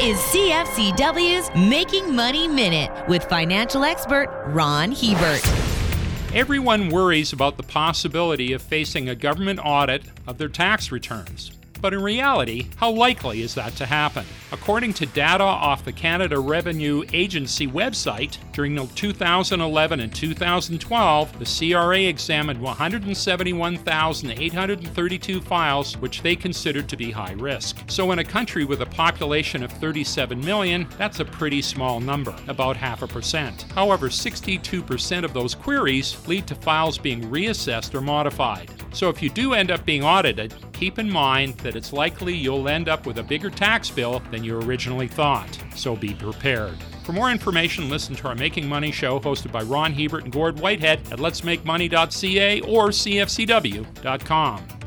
is CFCW's Making Money Minute with financial expert Ron Hebert. Everyone worries about the possibility of facing a government audit of their tax returns. But in reality, how likely is that to happen? According to data off the Canada Revenue Agency website, during the 2011 and 2012, the CRA examined 171,832 files which they considered to be high risk. So, in a country with a population of 37 million, that's a pretty small number, about half a percent. However, 62% of those queries lead to files being reassessed or modified. So, if you do end up being audited, keep in mind that it's likely you'll end up with a bigger tax bill than you originally thought. So be prepared. For more information, listen to our Making Money show hosted by Ron Hebert and Gord Whitehead at letsmakemoney.ca or cfcw.com.